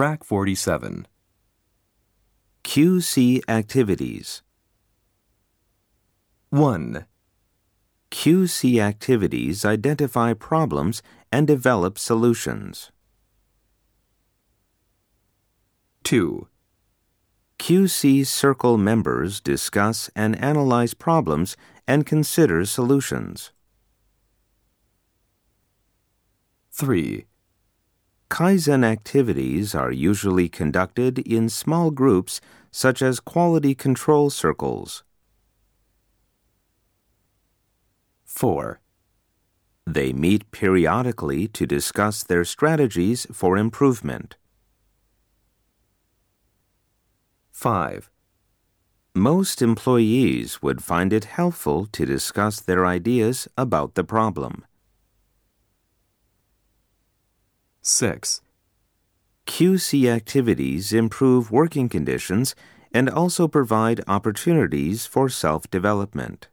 Track 47. QC activities. 1. QC activities identify problems and develop solutions. 2. QC Circle members discuss and analyze problems and consider solutions. 3. Kaizen activities are usually conducted in small groups such as quality control circles. 4. They meet periodically to discuss their strategies for improvement. 5. Most employees would find it helpful to discuss their ideas about the problem. 6. QC activities improve working conditions and also provide opportunities for self development.